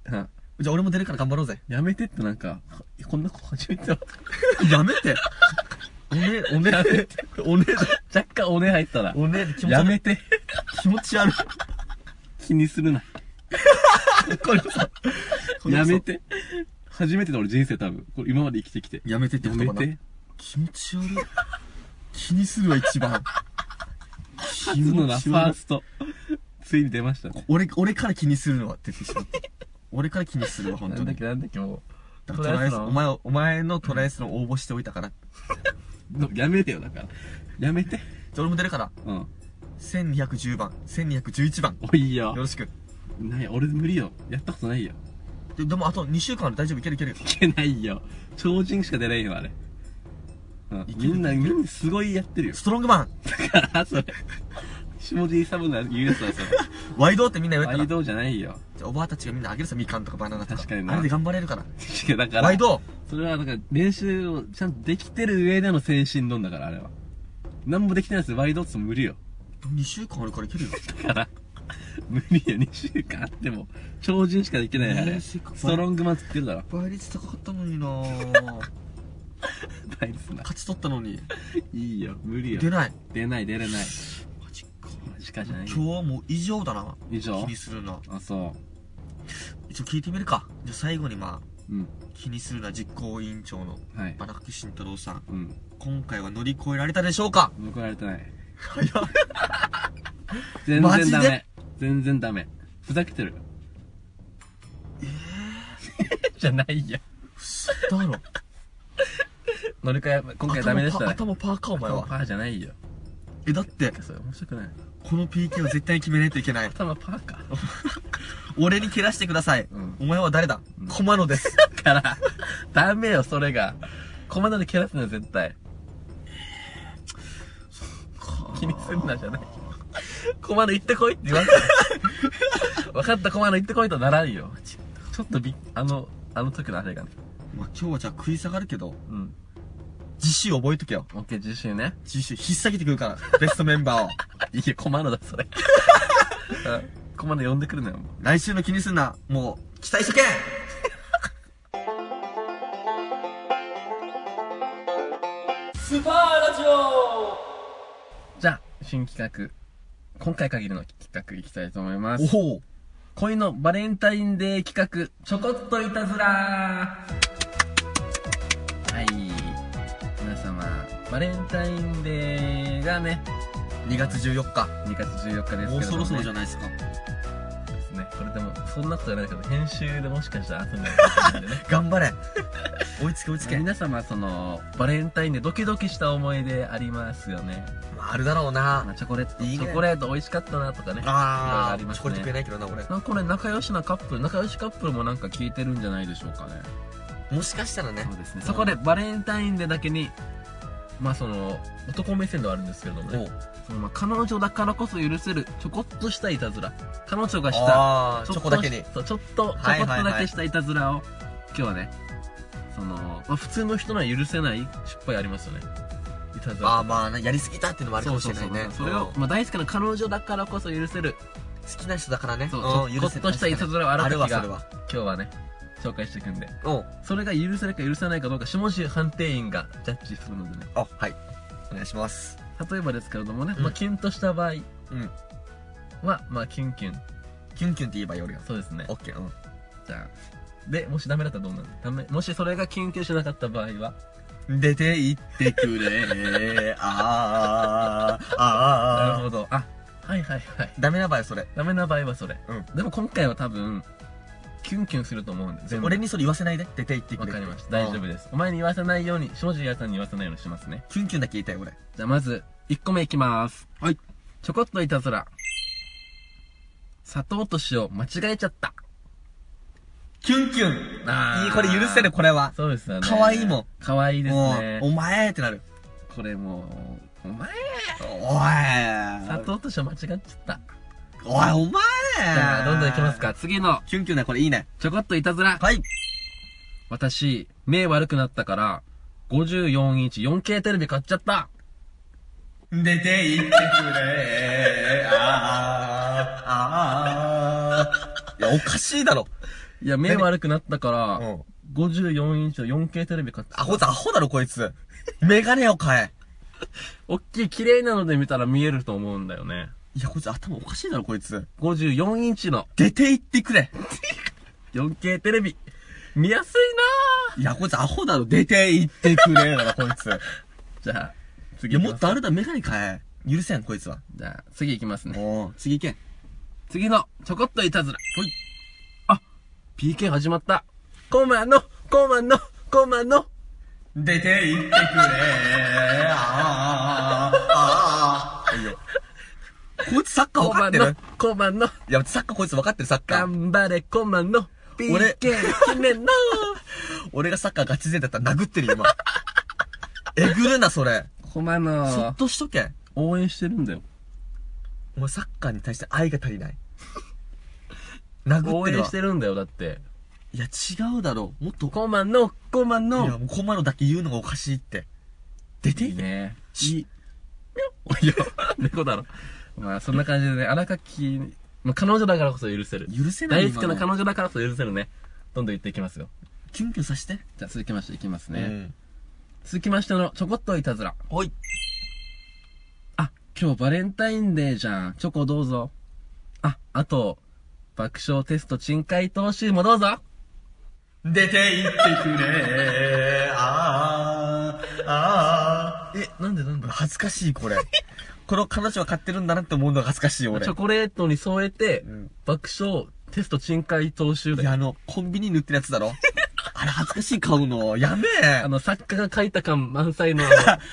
はじゃあ俺も出るから頑張ろうぜ。やめてってなんか、こんなこと初めてだやめて。おね、おね、おね、若干おね入ったら。おね、気持ち悪い。やめて。気持ち悪い。気にするな。*laughs* これさ、やめ。て。初めてだ俺人生多分。これ今まで生きてきて。やめてってや言葉な。めて。気持ち悪い。気にするわ、一番。初のな、ファースト。ついに出ましたね。俺、俺から気にするのはって言ってしまった。俺から気にするわ、本当になんだっ。け、なんだっけ、もだからトライアスロン、お前を、お前のトライアスロン応募しておいたから。う。やめてよ、だから。やめて。じゃあ俺も出るから。うん。1210番、1211番。おいよよ。ろしく。ない、俺無理よ。やったことないよ。ででもあと2週間ある大丈夫いけるいける。いけないよ。超人しか出ないよ、あれ。うんいけるみんな、みんなすごいやってるよ。ストロングマンだから、それ。下地サブの言うやつ *laughs* ワイドってみんな言われたらワイドじゃないよ。じゃあおばあたちがみんなあげるさみかんとかバナナとか確かになあれで頑張れるから違う、だから。ワイドそれは、なんか、練習をちゃんとできてる上での精神論だから、あれは。なんもできてないですワイドっつ無理よ。2週間あるからいけるよだから、無理よ、2週間あっても、超人しかできないあれ。ねえせっかくストロングマンつってるだろ。倍率高かったのになぁ大ですな。勝ち取ったのにいいよ、無理よ。出ない出ない、出れない。マジかマジかじゃないよ。今日はもう異常だな以上？気にするなあ、そ一応聞いてみるかじゃあ最後にまあう。うん。気にするな実行委員長のはい。荒木慎太郎さんうん。今回は乗り越えられたでしょうか？報われてない。早っ全マジで？然ダメ。全然ダメ。ふざけてる。え *laughs* じゃないよ。だろ乗り換え、今回ダメでしたね。頭パーかお前はパーじゃないよ。えだってそれ面白くない？この PK を絶対に決めないといけない頭パーか。俺に蹴らしてください、うんお前は誰だ、うんコマノですだから、ダメよ、それが。コマンドで蹴らすのよ、絶対。気にすんなじゃない。コマンド行ってこいって言わんから。分かった、コマンド行ってこいとならんよ。ちょっとび、あの、あの時のあれがね。まあ、今日はじゃあ食い下がるけどうん。次週覚えとけよオッケー、自信ね。次週引っ提げてくるからベストメンバーを *laughs* いいよ、コマンドだ、それ。うんコマンド呼んでくるのよ、もう。来週の気にすんなもう期待しとけスパーラジオじゃあ、新企画。今回限りの企画いきたいと思います。おお恋のバレンタインデー企画、ちょこっといたずらはバレンタインデーがね、2月14日2月14日ですけれども、ね。もうそろそろじゃないですかですね。これでも、そんなことじゃないけど、編集でもしかしたら遊んでるんでね。*laughs* 頑張れ追いつけ追いつけ、ま *laughs* 皆様、その、バレンタインでドキドキした思い出ありますよね。あ、あるだろうまあ、なチョコレート、いいねチョコレート美味しかったなとかね。あーありますねチョコレート食え。ないけどな俺なんかこれ仲良しなカップル、仲良しカップルもなんか聞いてるんじゃないでしょうかね。もしかしたらねそうですね。そこでバレンタインデーだけに、まあその、男目線ではあるんですけれどもね。そのまあ彼女だからこそ許せる、ちょこっとしたいたずら。彼女がした、あーチちょっとョコだけに。そう、ちょっと、ちょこはいはいはい。っとだけしたいたずらを、今日はね、その、まあ普通の人には許せない失敗ありますよね。いたずら。あーまあなやりすぎたっていうのもあるかもしれないね。そうそうそう。それを、うんまあ大好きな彼女だからこそ許せる、好きな人だからね。そう、んちょこっとしたいたずらはあある時が、るわそれは。今日はね、紹介していくんで。うんそれが許せるか許せないかどうか、下地判定員がジャッジするのでね。あはいお願いします例えばですけれどもね、うんまあ、キュンとした場合うんは、まあ、キュンキュン。キュンキュンって言えばよりよそうですねオ。ッケーうんじゃあ。で、もしダメだったらどうなるダメ。もしそれがキュンキュンしなかった場合は、出て行ってくれ *laughs* あーあーなるほど。あ、はいはいはい。ダメな場合はそれダメな場合はそれ。うんでも今回は多分、キュンキュンすると思うんで、全部。俺にそれ言わせないで出て行ってくれわかりました。大丈夫です。お前に言わせないように、下地屋さんに言わせないようにしますね。キュンキュンだけ言いたい俺じゃあまず、1個目いきます。はい。ちょこっといたずら。砂糖と塩間違えちゃった。キュンキュンあーいいこれ許せるこれはそうですよね。可愛いもん。可愛いですね。お前ってなるこれもう、お前、おい砂糖と塩間違っちゃった。おいお前。じゃあ、どんどんいきますか。次の、キュンキュンだこれ。いいね。ちょこっといたずら。はい。私、目悪くなったから、54インチ 4K テレビ買っちゃった。出て行ってくれ。あーあー。いやおかしいだろ。いや、目悪くなったから、うん。54インチの 4K テレビ買っちゃった。あこいつアホだろこいつ。メガネを買え。*laughs* おっきい綺麗なので見たら見えると思うんだよね。いやこいつ頭おかしいだろこいつ54インチの出て行ってくれ 4K テレビ。見やすいいやこいつアホだろ出て行ってくれだろこいつな *laughs* じゃあ、い次行きますやもっとあれだメガネ買え許せんこいつはじゃあ、次行きますね。おう次行け次の、ちょこっといたずら。ほい。あ、PK 始まった。コマの、コマの、コマの。出て行ってくれこいつサッカー分かってる、コマの、いや、サッカーこいつ分かってる、サッカー。頑張れ、コマの、俺決めの。*laughs* 俺がサッカーガチ勢だったら殴ってるよ、今。*laughs* えぐるな、それ。コマそのっ、としとけ。応援してるんだよ。お前サッカーに対して愛が足りない。殴ってるわ応援し。てるんだよ、だって。いや、違うだろ。もっと、コマの、コマいや、の。もうコマのだけ言うのがおかしいって。出ていいね。しいい。いや、猫だろ。まあ、そんな感じでね、荒垣、まあ、彼女だからこそ許せる。許せない大好きな彼女だからこそ許せるね。どんどん言っていきますよ。キュンキュンさして。じゃあ続きましていきますね。うん。続きましての、ちょこっといたずら。おい。あ、今日バレンタインデーじゃん。チョコどうぞ。あ、あと、爆笑テスト賃回答集もどうぞ。出て行ってくれ。あー、あえ、なんでなんー。恥ずかしい、これ。この彼女は買ってるんだなって思うのが恥ずかしい、俺チョ。コレートに添えて、うん爆笑テスト賃回答集で。いや、あの、コンビニに売ってるやつだろ。*laughs* あれ恥ずかしい買うの。やめえあ。の、作家が書いた感満載の、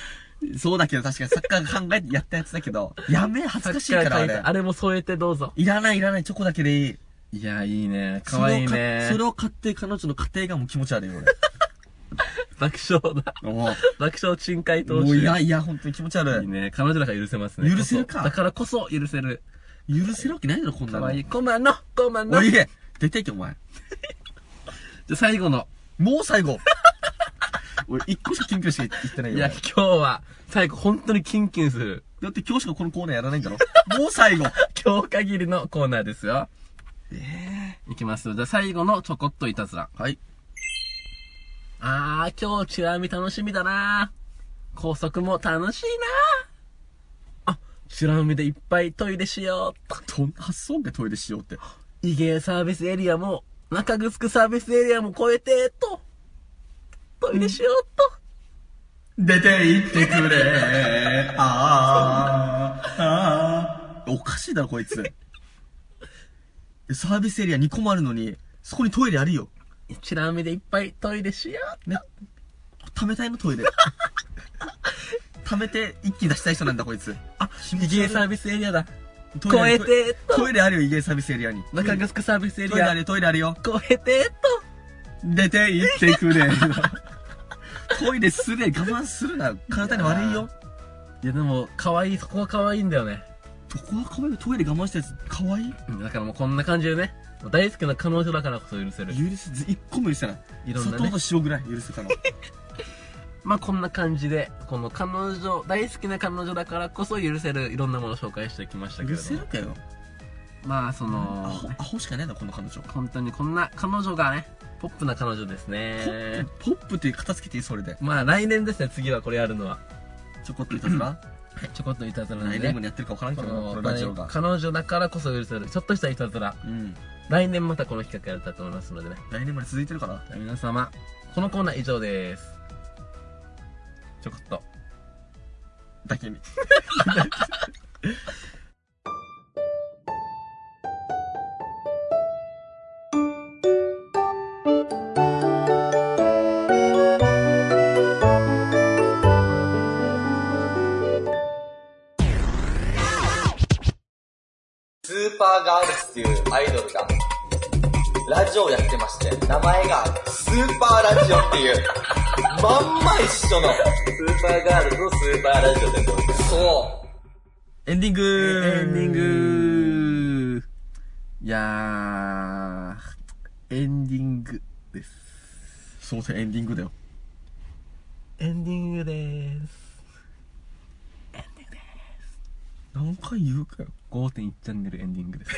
*laughs* そうだけど確かに作家が考えてやったやつだけど、やめえ、恥ずかしいから、あれ。あれも添えてどうぞ。いらない、いらない、チョコだけでいい。いや、いいね。かわいいね。それを買それを買って彼女の家庭がもう気持ち悪いよ、爆笑だ。う、爆笑賃回答もう集。いやいや、本当に気持ち悪い。いいね。彼女だから許せますね。許せるかこそだからこそ許せる。許せるわけないだろ、こんなの。かわいい。コマの、コマの。おいじゃ、出てけ、お前。*laughs* あ最後の。もう最後。*laughs* 俺、一個しかキュンキュンしか言ってないよ。いや、今日は、最後、本当にキンキンする。だって今日しかこのコーナーやらないんだろ。*laughs* もう最後。今日限りのコーナーですよ。えいきますよ。じゃあ最後のちょこっといたずら。えはい。あー、今日チラ見楽しみだな高速も楽しいなあ、チラ見でいっぱいトイレしようと。どんな発想でトイレしようって。イゲーサービスエリアも、中城サービスエリアも超えて、と。トイレしようと。出て行ってくれ。あー、あー。おかしいだろ、こいつ。*laughs* サービスエリア2個もあるのに、そこにトイレあるよ。チラ見でいっぱいトイレしようね。溜めたいの、トイレ。*laughs* 溜めて一気に出したい人なんだ、こいつ。あ、イゲーサービスエリアだ。超えて、とト。イレあるよ、イゲーサービスエリアに。中城サービスエリアトイレある、よ、トイレあるよ。超えて、と。出て行ってくれ。トイレすれ、我慢するな。体に悪いよ。いやでも、可愛い、そこは可愛いんだよね。どこは可愛いトイレ我慢したやつ、可愛い？だからもうこんな感じでね、大好きな彼女だからこそ許せる。許せず、一個も許せない。いろんなね砂糖と。塩ぐらい許せたの。*laughs* まあこんな感じで、この彼女、大好きな彼女だからこそ許せるいろんなものを紹介してきましたけども。せるかよ。まあそアのホ、、アホしかねえな、この彼女。本当にこんな彼女がね、ポップな彼女ですポねポップって片付けていいそれで。まあ来年ですね、次はこれやるのは。ちょこっといたずら？*clears throat* はい、ちょこっといたずらなんでね。来年までやってるか分からんけこど。彼女だからこそ許せる、ちょっとしたいたずら。うん。来年またこの企画やりたいと思いますのでね。来年まで続いてるかな？皆様、このコーナー以上です。ちょこっと。だけに。*laughs* スーパーガールズっていうアイドルが、ラジオをやってまして、名前がスーパーラジオっていう、まんま一緒の、スーパーガールズのスーパーラジオでございます。そう。エンディングエンディングいやー、エンディングです。そうそう、エンディングだよ。エンディングです。何回言うかよ。5.1チャンネル *laughs* エンディングです。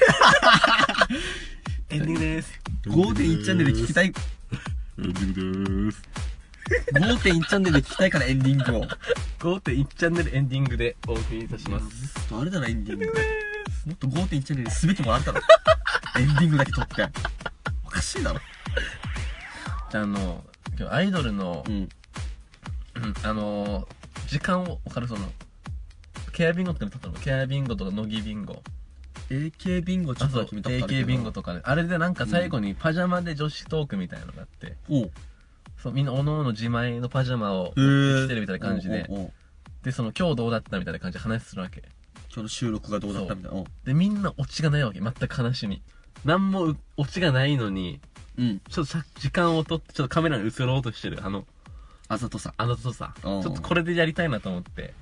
エンディングです。5.1チャンネルで聞きたい、エンディングです。5.1チャンネルで聞きたいからエンディングを。5.1チャンネルエンディングでお送りいたします。あれだな、エンディング。もっと5.1チャンネルですべきものあったろ。エンディングだけ撮って。おかしいだろ。じゃあ、あの、今日アイドルの、ん。うんあの、時間を分かるその、ケアビンゴってたのケアビンゴとか乃木ビンゴ。AK ビンゴちょあ、そう、っと見たことあるけど。AK ビンゴとかね。あれでなんか最後にパジャマで女子トークみたいなのがあって、おう。そう、みんな各々自前のパジャマを着てるみたいな感じで、おうおうおうで、その今日どうだったみたいな感じで話するわけ。今日の収録がどうだったみたいな。おうで、みんなオチがないわけ。全く話に。なんもうオチがないのに、うん。ちょっとさ時間を取って、ちょっとカメラに映ろうとしてる。あの、あざとさ。あのとさ、ちうんょっとこれでやりたいなと思って。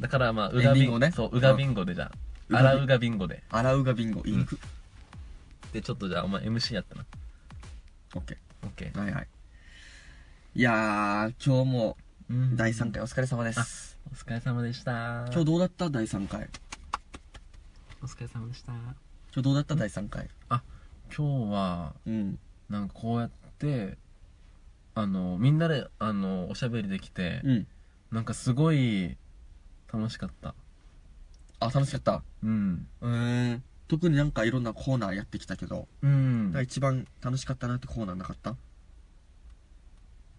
だからまあ、うがビンゴねそう、うがビンゴでじゃあ、うんあらうがビンゴで。洗うがビンゴ、インク。で、ちょっとじゃあお前 MC やったな。オッケオッケー。ー。はいはい。いやー、今日もうん第3回お疲れ様です。お疲れ様でした。今日どうだった？第3回。お疲れ様でした。今日どうだった？第3回。今日は、うん。なんかこうやって、あの、みんなで、あの、おしゃべりできて、うん。なんかすごい、楽しかった。あ、楽しかった。うん。うーん。特になんかいろんなコーナーやってきたけど、うん。あ一番楽しかったなってコーナーなかった？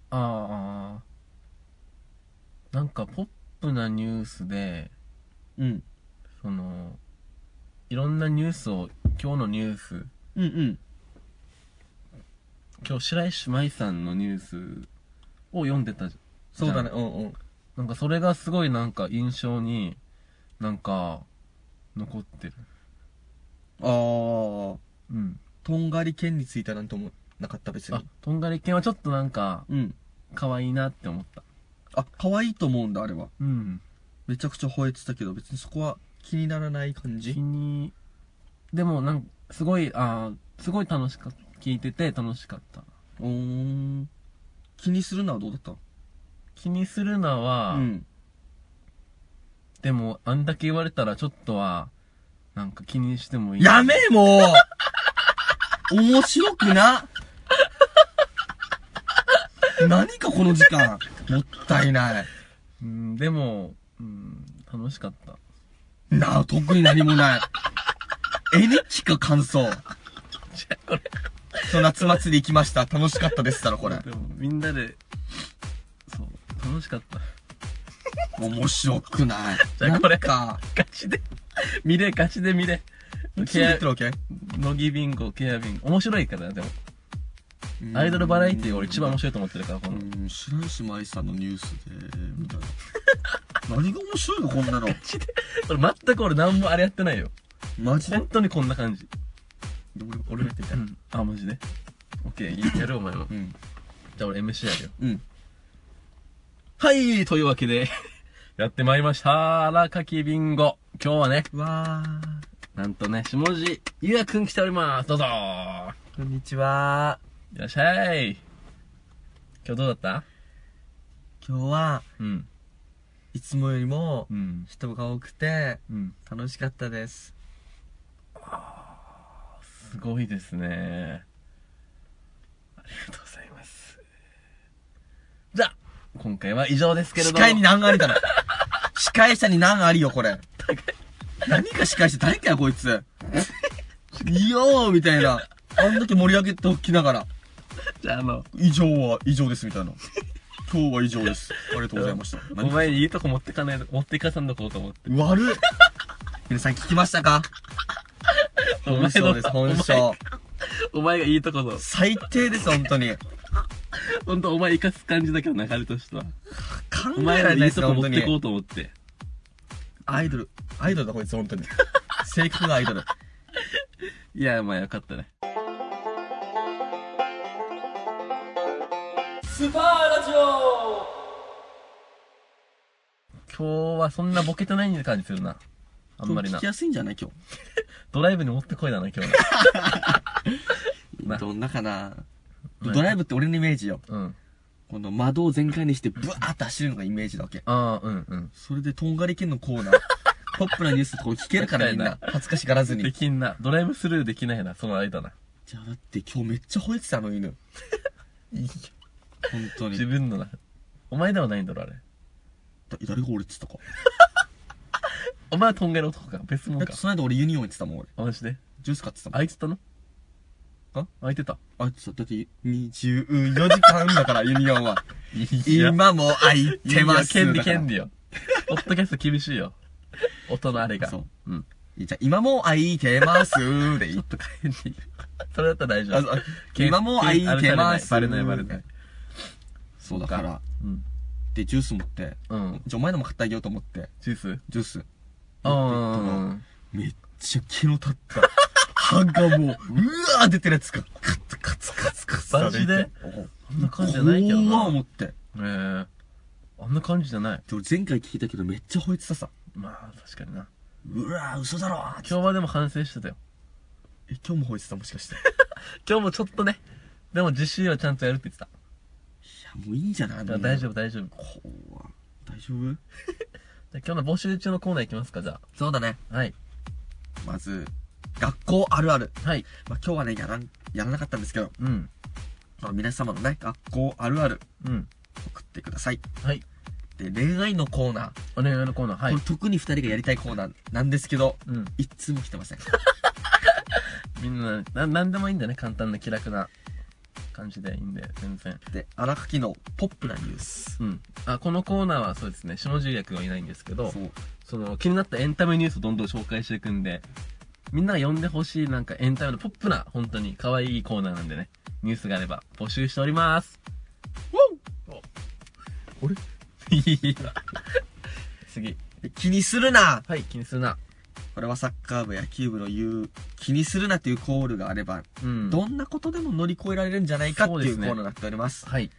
あー。なんかポップなニュースで、うん。その、いろんなニュースを、今日のニュース、うんうん。今日白石麻衣さんのニュースを読んでたじそうだね、じうんうん。なんかそれがすごいなんか印象に、なんか、残ってる。あー、うん。とんがり剣についてはなんともなかった別あに。、とんがり犬はちょっとなんか、うん。可愛いなって思った。あ、可愛いと思うんだ、あれは。うん。めちゃくちゃ吠えてたけど、別にそこは気にならない感じ？気に、でもなんか、すごい、あーすごい楽しかった。聞いてて楽しかった。うーん。気にするのはどうだった？気にするのは、うん。でも、あんだけ言われたらちょっとは、なんか気にしてもいい。やめもう *laughs* 面白くな何かこの時間。もったいない。うん、でも、うん、楽しかった。なあ、特に何もない。絵日記か感想。*laughs* じゃあ、これ。夏祭り行きました。楽しかったですったら、これ。でも、みんなで、楽しかった。面白くない。じゃあこれか、ガチで、見れ、ガチで見れ。いつも言ってるわけ？乃木ビンゴ、ケアビンゴ。面白いからね、でも。アイドルバラエティが俺一番面白いと思ってるから、この。うん、白石麻衣さんのニュースで、みたいな。*laughs* 何が面白いの？こんなの。これ全く俺何もあれやってないよ。マジで？本当にこんな感じ。俺俺見てみたい。うん。あ、マジで？オッケー、やるお前も。うん。じゃあ俺 MC やるよ。うん。はい、というわけで、*laughs* やってまいりました。荒垣ビンゴ。今日はね、うわなんとね、下地、ゆうやくん来ております。どうぞー。こんにちは。いらっしゃい。今日どうだった？今日は、うん。いつもよりもうん。人が多くて、うん。楽しかったです。すごいですね。ありがとうございます。じゃあ、今回は以上ですけれども。司会に何ありだろ。司会者に何ありよ、これ。何か司会者、誰かや、こいつ。いやー、みたいな。あんだけ盛り上げておきながら、じゃあ、あの、以上は以上です、みたいな。今日は以上です。ありがとうございました。お前にいいとこ持ってかない、持っていかさんとこうと思って。悪っ。皆さん聞きましたか？本性です、本性。お前がいいとこぞ。最低です、本当に。ほんとお前生かす感じだけど流れとしては。考おえ前らいいとられないです、本当に。こ持ってこうと思って。アイドル。アイドルだ、こいつ、本当に。性格がアイドル。*laughs* いや、まあよかったね。スーパーラジオ今日はそんなボケてない感じするな。あんまりな聞き。やすいんじゃない？今ドライブに持ってこいだな、今日な日。*laughs* どんなかな？ドライブって俺のイメージよ。の。うん。この窓を全開にしてブワーって走るのがイメージだわけ。ああ、うんうん。それでとんがり県のコーナー。*laughs* ポップなニュースとか聞けるからみんな確。恥ずかしがらずでに。きんな。ドライブスルーできないな、その間な。じゃあだって今日めっちゃ吠えてたの犬。*laughs* 本当に。自分のな。お前ではないんだろ、あれ。だ誰が俺って言ったか。*laughs* お前はとんがり男か。別物かだって。その間俺ユニオン行ってたもん俺。マジで？ジュース買ってたもん。あいつたの？ああいてた。あいつさ、だって24時間だからユニオンは。今も空いてます。権利だから権利よ。ポッドキャスト厳しいよ。音のあれが。そう。うん。じゃあ今も空いてますでいいちょっと権利。それだったら大丈あ夫。そう今も空いてます。バレないバレない。そうだから。うん。で、ジュース持って、うん。じゃあお前のも買ってあげようと思って、ジュース？ジュース。あめっちゃ気の立った。歯がもう、うわー出てるやつが、カツカツカツカツ。マジで？おあ。そんな感じじゃないけどな。思って。えー、あんな感じじゃない。でも前回聞いたけどめっちゃ吠えてたさ。まあ、確かにな。うわー、嘘だろー今日はでも反省してたよ。え、今日も吠えてた？もしかして。い *laughs* 今日もちょっとね。でも実習はちゃんとやるって言ってた。や、もういいんじゃない？大丈夫、大丈夫。こうは大丈夫？*laughs* じゃあ今日の募集中のコーナーいきますか、じゃそうだね。あ。はい。まず、学校あるある。はい。まあ、今日はね、やらん、やらなかったんですけど、うん。まあ、皆様のね、学校あるあるうん。送ってください。はい。で、恋愛のコーナー。お願いのコーナー。はいこれ。特に二人がやりたいコーナーなんですけど、うん。一通も来てません。*laughs* みんな、な、なんでもいいんだね。簡単な気楽な感じでいいんで、全然。で、荒垣のポップなニュース。うん。あ、このコーナーはそうですね、下重役はいないんですけど。その気になったエンタメニュースをどんどん紹介していくんで、みんなが読んでほしいなんかエンタメのポップな、本当に可愛いコーナーなんでね、ニュースがあれば募集しております。あれ？いいわ次。で気にするなはい、気にするな。これはサッカー部、野球部の言う、気にするなっていうコールがあれば、うん。どんなことでも乗り越えられるんじゃないかっていうコーナーになっております。はい。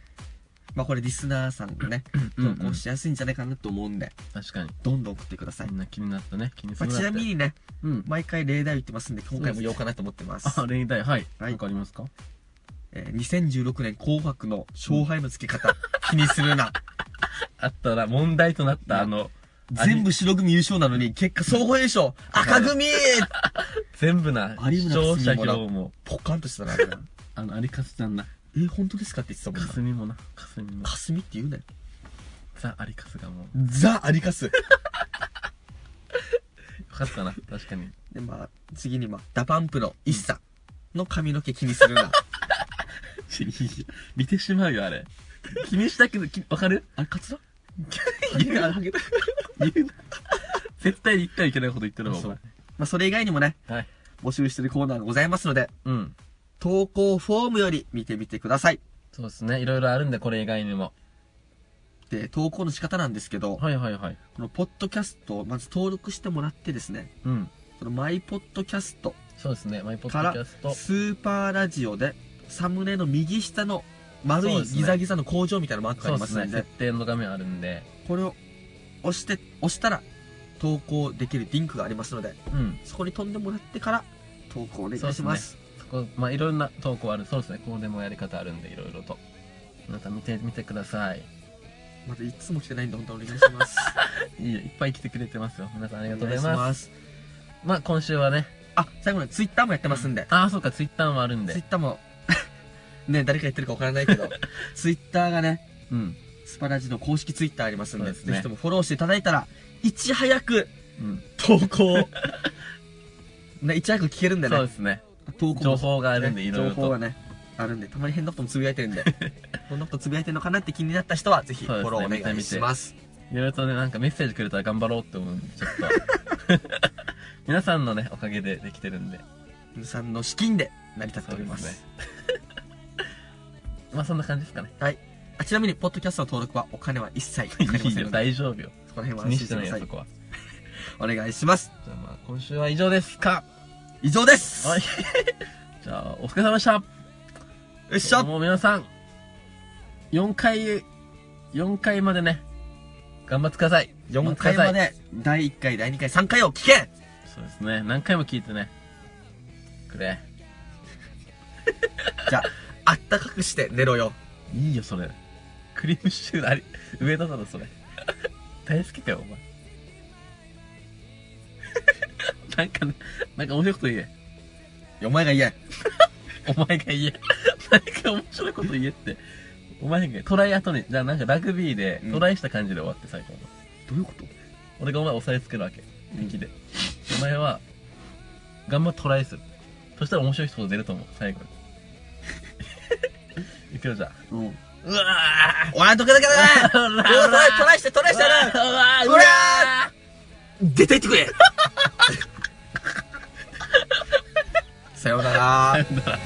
まあこれリスナーさんがね、投稿しやすいんじゃないかなと思うんで、確かに。どんどん送ってください。みんな気になったね。気にすまあ、ちるなみにね、うん。毎回例題言ってますんで、今回も言おうかなと思ってます。あ、例題、はい。はいわかりますか？えー2016年紅白の勝敗の付け方、*laughs* 気にするな。あったら問題となった、あの、全部白組優勝なのに、結果総合優勝赤組 *laughs* 全部な、有視村架者票も、ポカンとしたな、あれな。*laughs* あの、有かすちゃんな。え、本当ですかって言ってたもんな。かすみもな。かすみも。かすみって言うね。ザ・有かすがもう、ザ・アリカス。*laughs* よかったな、確かに。で、まあ、次にまあ、ダパンプのイッサの髪の毛気にするな。*laughs* 見てしまうよ、あれ。気にしたけど、きわかる？あれ、カツラ？言うな、言うな。絶対に言ってはいけないこと言ってるわ、お前そう。まあ、それ以外にもね、はい。募集してるコーナーがございますので、うん。投稿フォームより見てみてください。そうですね。いろいろあるんで、これ以外にも。で、投稿の仕方なんですけど、はいはいはい。このポッドキャストをまず登録してもらってですね、うん。そのマイポッドキャストそうですね。マイポッドキャスト。スーパーラジオでサムネの右下の丸いそうですねギザギザの工場みたいなマークがあそうですね。りますので、設定の画面あるんで。これを押して、押したら投稿できるリンクがありますので、うん。そこに飛んでもらってから投稿お願いします。そこ、まあ、いろんな投稿ある。そうですね。こうでもやり方あるんで、いろいろと。皆さん見てみてください。まだいつも来てないんで本当お願いします。*laughs* いいよ。いっぱい来てくれてますよ。皆さんありがおとうございます。す。まあ、今週はね。あ、最後にツイッターもやってますんで、ああ、そうか、ツイッターもあるんで。ツイッターも、*laughs* ね、誰かやってるかわからないけど、*laughs* ツイッターがね、うん。スパラジの公式ツイッターありますんで、ですねぜひともフォローしていただいたら、いち早くうん。投稿、ね、いち早く聞けるんでねそう、ですね。投稿も情報があるんで、ねいろいろと。情報がね、あるんで、たまに変なこともつぶやいてるんで、*laughs* どんなことつぶやいてるのかなって気になった人は、ぜひフォローお願いします。いろいろとね、なんかメッセージくれたら頑張ろうって思うんで、ちょっと。*laughs* 皆さんのね、おかげでできてるんで。皆さんの資金で成り立っております。*laughs* まあ、そんな感じですかね。はい。あちなみに、ポッドキャストの登録はお金は一切かかりませんので、大丈夫よ。そこら辺は安心してくださいそ。こは。お願いします。じゃあまあ、今週は以上ですか。以上です。はい。*laughs* じゃあ、お疲れ様でした。よっしゃもう皆さん、4回、4回までね、頑張ってください。4回まで、第1回、第2回、3回を聞けそうですね。何回も聞いてね。くれ。*laughs* じゃあ、あったかくして寝ろよ。いいよ、それ。クリームシチューあり、上田だろ、それ。*laughs* 大好きかよ、お前。なんかね、なんか面白いこと言え。お前が言え。*laughs* お前が言え。何か面白いこと言えって。お前がトライ後に、じゃあなんかラグビーでうんトライした感じで終わって最後の。どういうこと？俺がお前押さえつけるわけ。敵で。お前は、頑張ってトライする。そしたら面白い人出ると思う、最後に。*laughs* いくよ、じゃあ。うん。うわおい、どけどけだ？トライ、して、トライしてやるうわー出て行ってくれさようなら。さようなら。